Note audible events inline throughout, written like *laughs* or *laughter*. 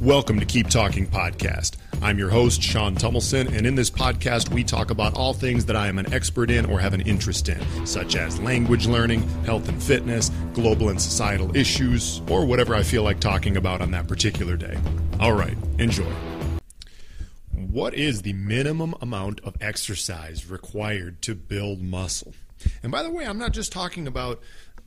Welcome to Keep Talking Podcast. I'm your host, Sean Tumilson, and in this podcast, we talk about all things that I am an expert in or have an interest in, such as language learning, health and fitness, global and societal issues, or whatever I feel like talking about on that particular day. All right, enjoy. What is the minimum amount of exercise required to build muscle? And by the way, I'm not just talking about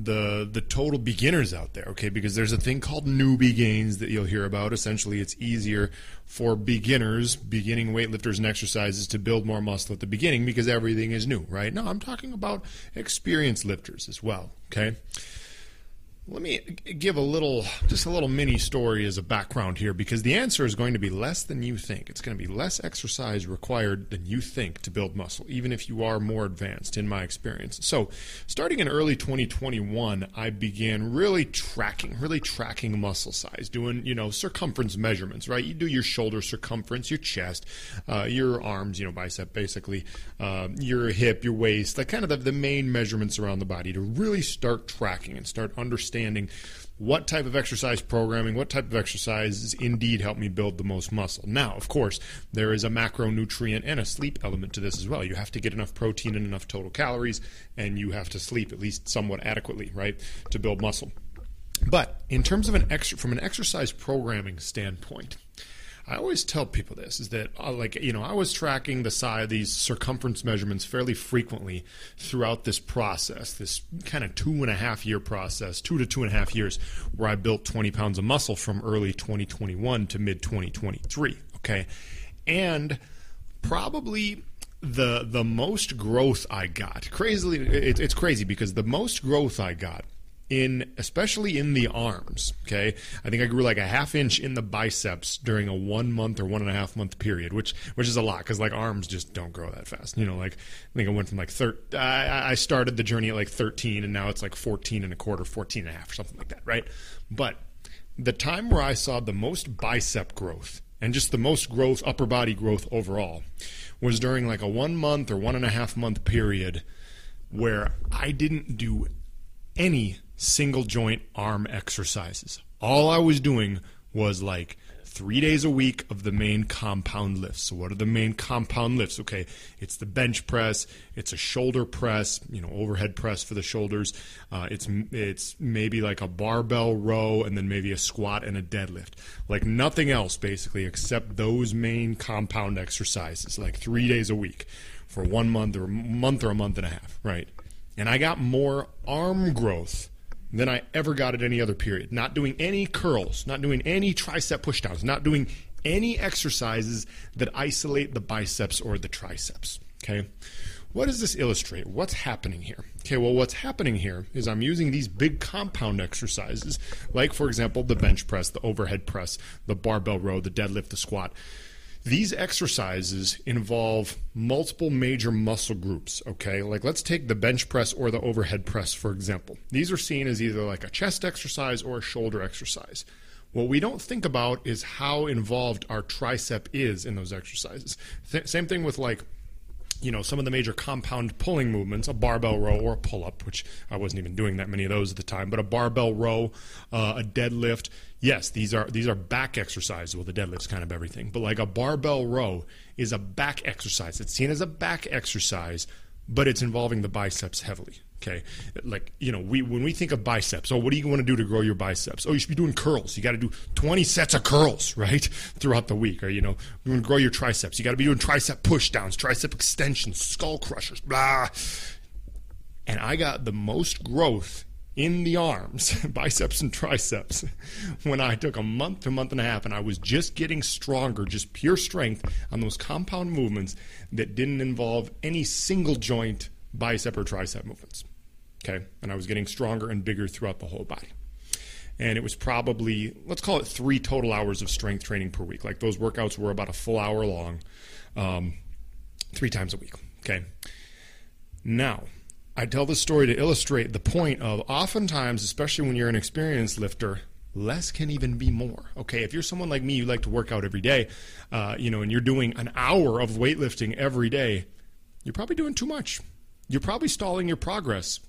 the the total beginners out there, okay? Because there's a thing called newbie gains that you'll hear about. Essentially, it's easier for beginners, beginning weightlifters and exercises to build more muscle at the beginning because everything is new, right? No, I'm talking about experienced lifters as well, okay? Let me give a little, just a little mini story as a background here because the answer is going to be less than you think. It's going to be less exercise required than you think to build muscle, even if you are more advanced, in my experience. So, starting in early 2021, I began really tracking, really tracking muscle size, doing, you know, circumference measurements, right? You do your shoulder circumference, your chest, uh, your arms, you know, bicep basically, uh, your hip, your waist, like kind of the, the main measurements around the body to really start tracking and start understanding understanding what type of exercise programming, what type of exercises indeed help me build the most muscle. Now, of course, there is a macronutrient and a sleep element to this as well. You have to get enough protein and enough total calories, and you have to sleep at least somewhat adequately, right, to build muscle. But in terms of an extra, from an exercise programming standpoint, I always tell people this is that uh, like you know I was tracking the size these circumference measurements fairly frequently throughout this process, this kind of two and a half year process, two to two and a half years, where I built 20 pounds of muscle from early 2021 to mid 2023. Okay, and probably the the most growth I got crazily it, it's crazy because the most growth I got in especially in the arms. Okay, I think I grew like a half inch in the biceps during a one month or one and a half month period, which which is a lot because like arms just don't grow that fast. You know, like I think I went from like thir- I, I started the journey at like 13 and now it's like 14 and a quarter, 14 and a half, or something like that, right? But the time where I saw the most bicep growth and just the most growth, upper body growth overall, was during like a one month or one and a half month period where I didn't do any single joint arm exercises. All I was doing was like three days a week of the main compound lifts. So, what are the main compound lifts? Okay, it's the bench press, it's a shoulder press, you know, overhead press for the shoulders. Uh, it's it's maybe like a barbell row, and then maybe a squat and a deadlift. Like nothing else, basically, except those main compound exercises, like three days a week for one month or a month or a month and a half, right? And I got more arm growth than I ever got at any other period. Not doing any curls, not doing any tricep pushdowns, not doing any exercises that isolate the biceps or the triceps. Okay. What does this illustrate? What's happening here? Okay, well, what's happening here is I'm using these big compound exercises, like, for example, the bench press, the overhead press, the barbell row, the deadlift, the squat these exercises involve multiple major muscle groups, okay? Like let's take the bench press or the overhead press, for example. These are seen as either like a chest exercise or a shoulder exercise. What we don't think about is how involved our tricep is in those exercises. Th- same thing with like you know some of the major compound pulling movements a barbell row or a pull-up which i wasn't even doing that many of those at the time but a barbell row uh, a deadlift. Yes these are these are back exercises. Well the deadlift's kind of everything but like a barbell row is a back exercise. It's seen as a back exercise but it's involving the biceps heavily Okay, like you know, we when we think of biceps, oh, what do you want to do to grow your biceps? Oh, you should be doing curls. You got to do 20 sets of curls, *laughs* right, throughout the week. Or you know, you want to grow your triceps. You got to be doing tricep pushdowns, tricep extensions, skull crushers, blah. And I got the most growth in the arms, *laughs* biceps and triceps, *laughs* when I took a month to a month and a half, and I was just getting stronger, just pure strength on those compound movements that didn't involve any single joint bicep or tricep movements. Okay. And I was getting stronger and bigger throughout the whole body. And it was probably, let's call it three total hours of strength training per week. Like those workouts were about a full hour long, um, three times a week. Okay. Now, I tell this story to illustrate the point of oftentimes, especially when you're an experienced lifter, less can even be more. Okay, if you're someone like me, you like to work out every day, uh, you know, and you're doing an hour of weightlifting every day, you're probably doing too much you're probably stalling your progress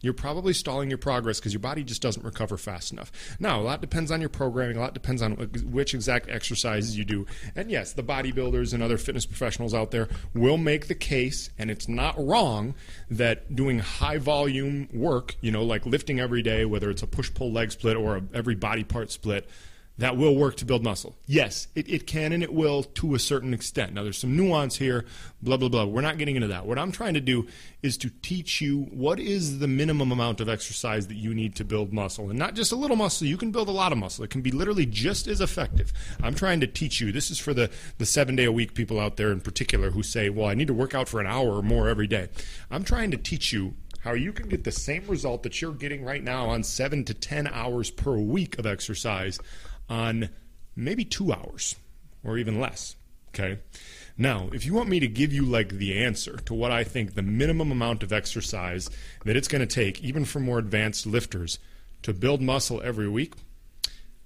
you're probably stalling your progress because your body just doesn't recover fast enough. Now, a lot depends on your programming, a lot depends on which exact exercises you do. And yes, the bodybuilders and other fitness professionals out there will make the case, and it's not wrong, that doing high volume work, you know, like lifting every day, whether it's a push pull leg split or a, every body part split, that will work to build muscle. Yes, it, it can and it will to a certain extent. Now, there's some nuance here, blah, blah, blah. We're not getting into that. What I'm trying to do is to teach you what is the minimum amount of exercise that you need to build muscle. And not just a little muscle, you can build a lot of muscle. It can be literally just as effective. I'm trying to teach you. This is for the, the seven day a week people out there in particular who say, well, I need to work out for an hour or more every day. I'm trying to teach you how you can get the same result that you're getting right now on seven to 10 hours per week of exercise on maybe two hours or even less. Okay. Now, if you want me to give you like the answer to what I think the minimum amount of exercise that it's going to take, even for more advanced lifters, to build muscle every week,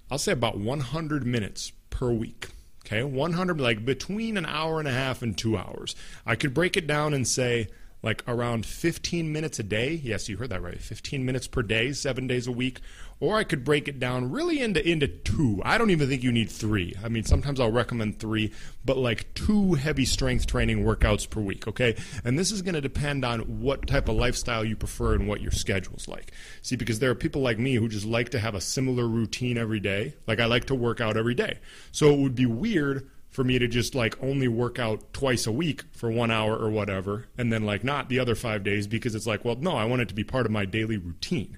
I'll say about 100 minutes per week. Okay, 100, like between an hour and a half and two hours. I could break it down and say, like around 15 minutes a day. Yes, you heard that right. 15 minutes per day, seven days a week. Or I could break it down really into into two. I don't even think you need three. I mean, sometimes I'll recommend three, but like two heavy strength training workouts per week. Okay, and this is going to depend on what type of lifestyle you prefer and what your schedule's like. See, because there are people like me who just like to have a similar routine every day. Like I like to work out every day, so it would be weird for me to just like only work out twice a week for one hour or whatever, and then like not the other five days because it's like, well, no, I want it to be part of my daily routine.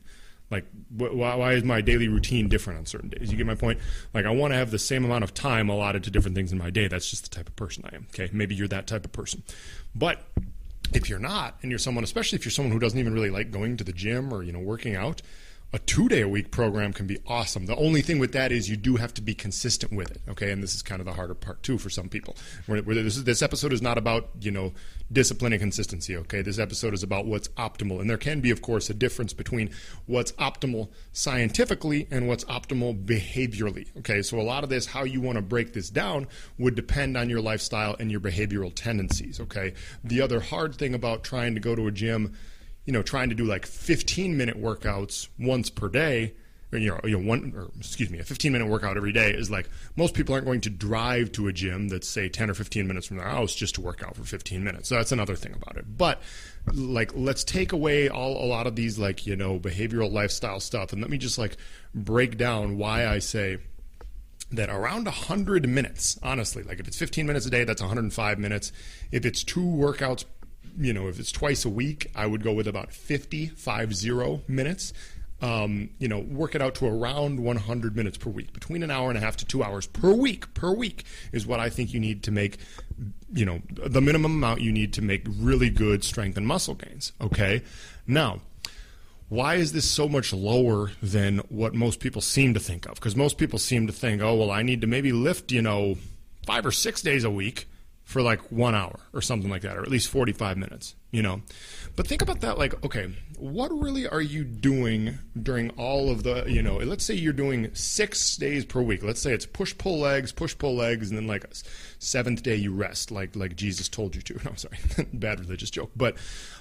Like, wh- why is my daily routine different on certain days? You get my point? Like, I want to have the same amount of time allotted to different things in my day. That's just the type of person I am. Okay, maybe you're that type of person, but if you're not, and you're someone, especially if you're someone who doesn't even really like going to the gym or you know working out, a two day a week program can be awesome. The only thing with that is you do have to be consistent with it. Okay, and this is kind of the harder part too for some people. Where, where this, this episode is not about you know discipline and consistency. Okay, this episode is about what's optimal, and there can be, of course, a difference between what's optimal scientifically and what's optimal behaviorally. Okay, so a lot of this, how you want to break this down, would depend on your lifestyle and your behavioral tendencies. Okay, the other hard thing about trying to go to a gym you know, trying to do like 15 minute workouts once per day, or, you know, you know, one, or excuse me, a 15 minute workout every day is like most people aren't going to drive to a gym that's say 10 or 15 minutes from their house just to work out for 15 minutes. So that's another thing about it. But like, let's take away all a lot of these like you know behavioral lifestyle stuff, and let me just like break down why I say that around 100 minutes, honestly, like if it's 15 minutes a day, that's 105 minutes. If it's two workouts you know, if it's twice a week, I would go with about 50, five zero minutes. Um, you know, work it out to around 100 minutes per week. Between an hour and a half to two hours per week, per week is what I think you need to make, you know, the minimum amount you need to make really good strength and muscle gains. Okay. Now, why is this so much lower than what most people seem to think of? Because most people seem to think, oh, well, I need to maybe lift, you know, five or six days a week for like one hour or something like that, or at least 45 minutes, you know. But think about that like, okay, what really are you doing during all of the, you know, let's say you're doing six days per week. Let's say it's push pull legs, push pull legs, and then like seventh day you rest, like like Jesus told you to. *laughs* I'm sorry, *laughs* bad religious joke. But,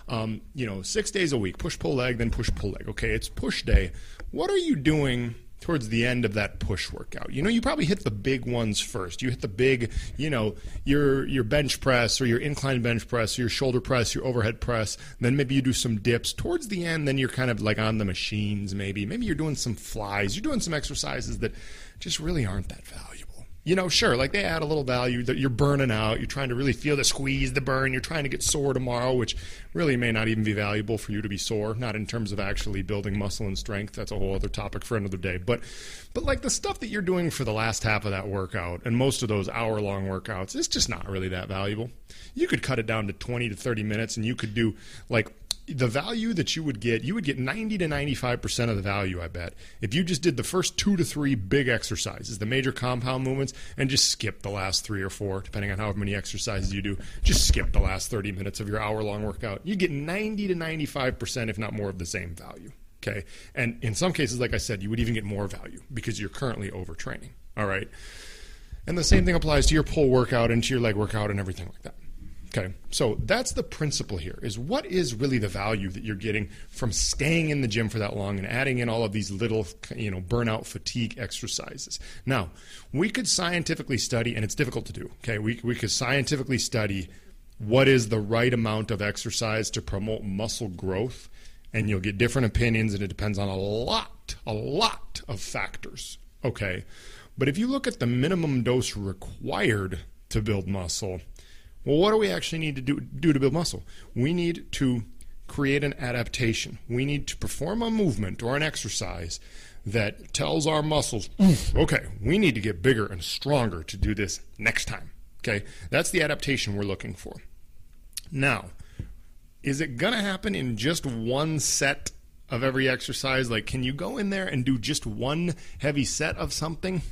um, you know, six days a week, push pull leg, then push pull leg. Okay, it's push day. What are you doing? Towards the end of that push workout. You know, you probably hit the big ones first. You hit the big, you know, your your bench press or your incline bench press, or your shoulder press, your overhead press. Then maybe you do some dips. Towards the end, then you're kind of like on the machines. Maybe maybe you're doing some flies. You're doing some exercises that just really aren't that valuable you know, sure, like they add a little value that you're burning out. You're trying to really feel the squeeze, the burn. You're trying to get sore tomorrow, which really may not even be valuable for you to be sore. Not in terms of actually building muscle and strength. That's a whole other topic for another day. But, but like the stuff that you're doing for the last half of that workout and most of those hour long workouts, it's just not really that valuable. You could cut it down to 20 to 30 minutes and you could do like the value that you would get, you would get 90 to 95% of the value, I bet, if you just did the first two to three big exercises, the major compound movements, and just skip the last three or four, depending on how many exercises you do. Just skip the last 30 minutes of your hour long workout. You get 90 to 95%, if not more, of the same value. Okay. And in some cases, like I said, you would even get more value because you're currently overtraining. All right. And the same thing applies to your pull workout and to your leg workout and everything like that. Okay, so that's the principle here is what is really the value that you're getting from staying in the gym for that long and adding in all of these little, you know, burnout fatigue exercises. Now, we could scientifically study, and it's difficult to do, okay, we, we could scientifically study what is the right amount of exercise to promote muscle growth, and you'll get different opinions, and it depends on a lot, a lot of factors, okay? But if you look at the minimum dose required to build muscle, well, what do we actually need to do, do to build muscle? We need to create an adaptation. We need to perform a movement or an exercise that tells our muscles, okay, we need to get bigger and stronger to do this next time. Okay, that's the adaptation we're looking for. Now, is it going to happen in just one set of every exercise? Like, can you go in there and do just one heavy set of something?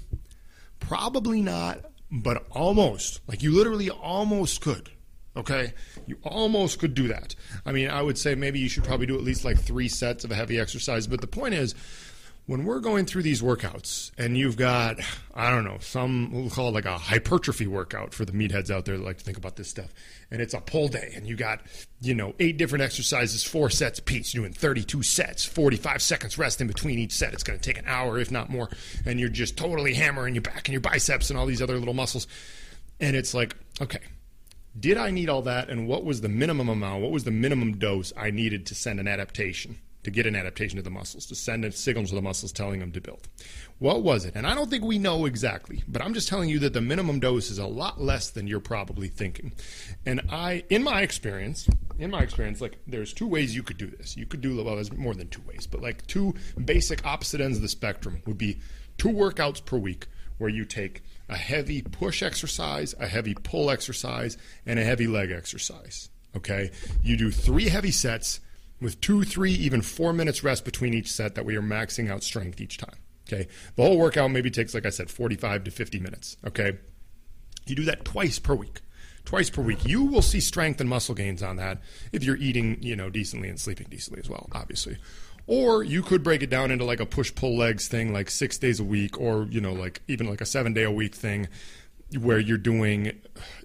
Probably not but almost. Like you literally almost could. Okay? You almost could do that. I mean, I would say maybe you should probably do at least like three sets of a heavy exercise. But the point is, when we're going through these workouts and you've got, I don't know, some we'll call it like a hypertrophy workout for the meatheads out there that like to think about this stuff. And it's a pull day and you got, you know, eight different exercises, four sets apiece, doing 32 sets, 45 seconds rest in between each set. It's going to take an hour, if not more. And you're just totally hammering your back and your biceps and all these other little muscles. And it's like, okay, did I need all that? And what was the minimum amount? What was the minimum dose I needed to send an adaptation? To get an adaptation to the muscles, to send a signal to the muscles telling them to build. What was it? And I don't think we know exactly, but I'm just telling you that the minimum dose is a lot less than you're probably thinking. And I, in my experience, in my experience, like there's two ways you could do this. You could do well, there's more than two ways, but like two basic opposite ends of the spectrum would be two workouts per week where you take a heavy push exercise, a heavy pull exercise, and a heavy leg exercise. Okay, you do three heavy sets with two, three, even four minutes rest between each set that we are maxing out strength each time. Okay. The whole workout maybe takes, like I said, 45 to 50 minutes. Okay. You do that twice per week. Twice per week. You will see strength and muscle gains on that if you're eating, you know, decently and sleeping decently as well, obviously. Or you could break it down into like a push pull legs thing, like six days a week, or, you know, like even like a seven day a week thing where you're doing,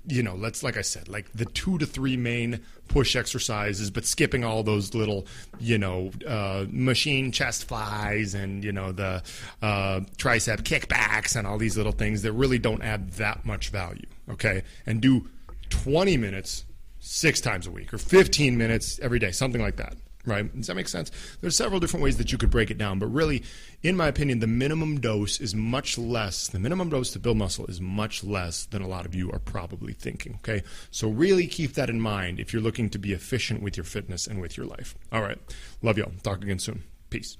you know, let's like I said, like the two to three main push exercises, but skipping all those little, you know, uh, machine chest flies and you know the uh, tricep kickbacks and all these little things that really don't add that much value. Okay, and do 20 minutes six times a week or 15 minutes every day, something like that right? Does that make sense? There's several different ways that you could break it down, but really, in my opinion, the minimum dose is much less. The minimum dose to build muscle is much less than a lot of you are probably thinking, okay? So really keep that in mind if you're looking to be efficient with your fitness and with your life. All right. Love y'all. Talk again soon. Peace.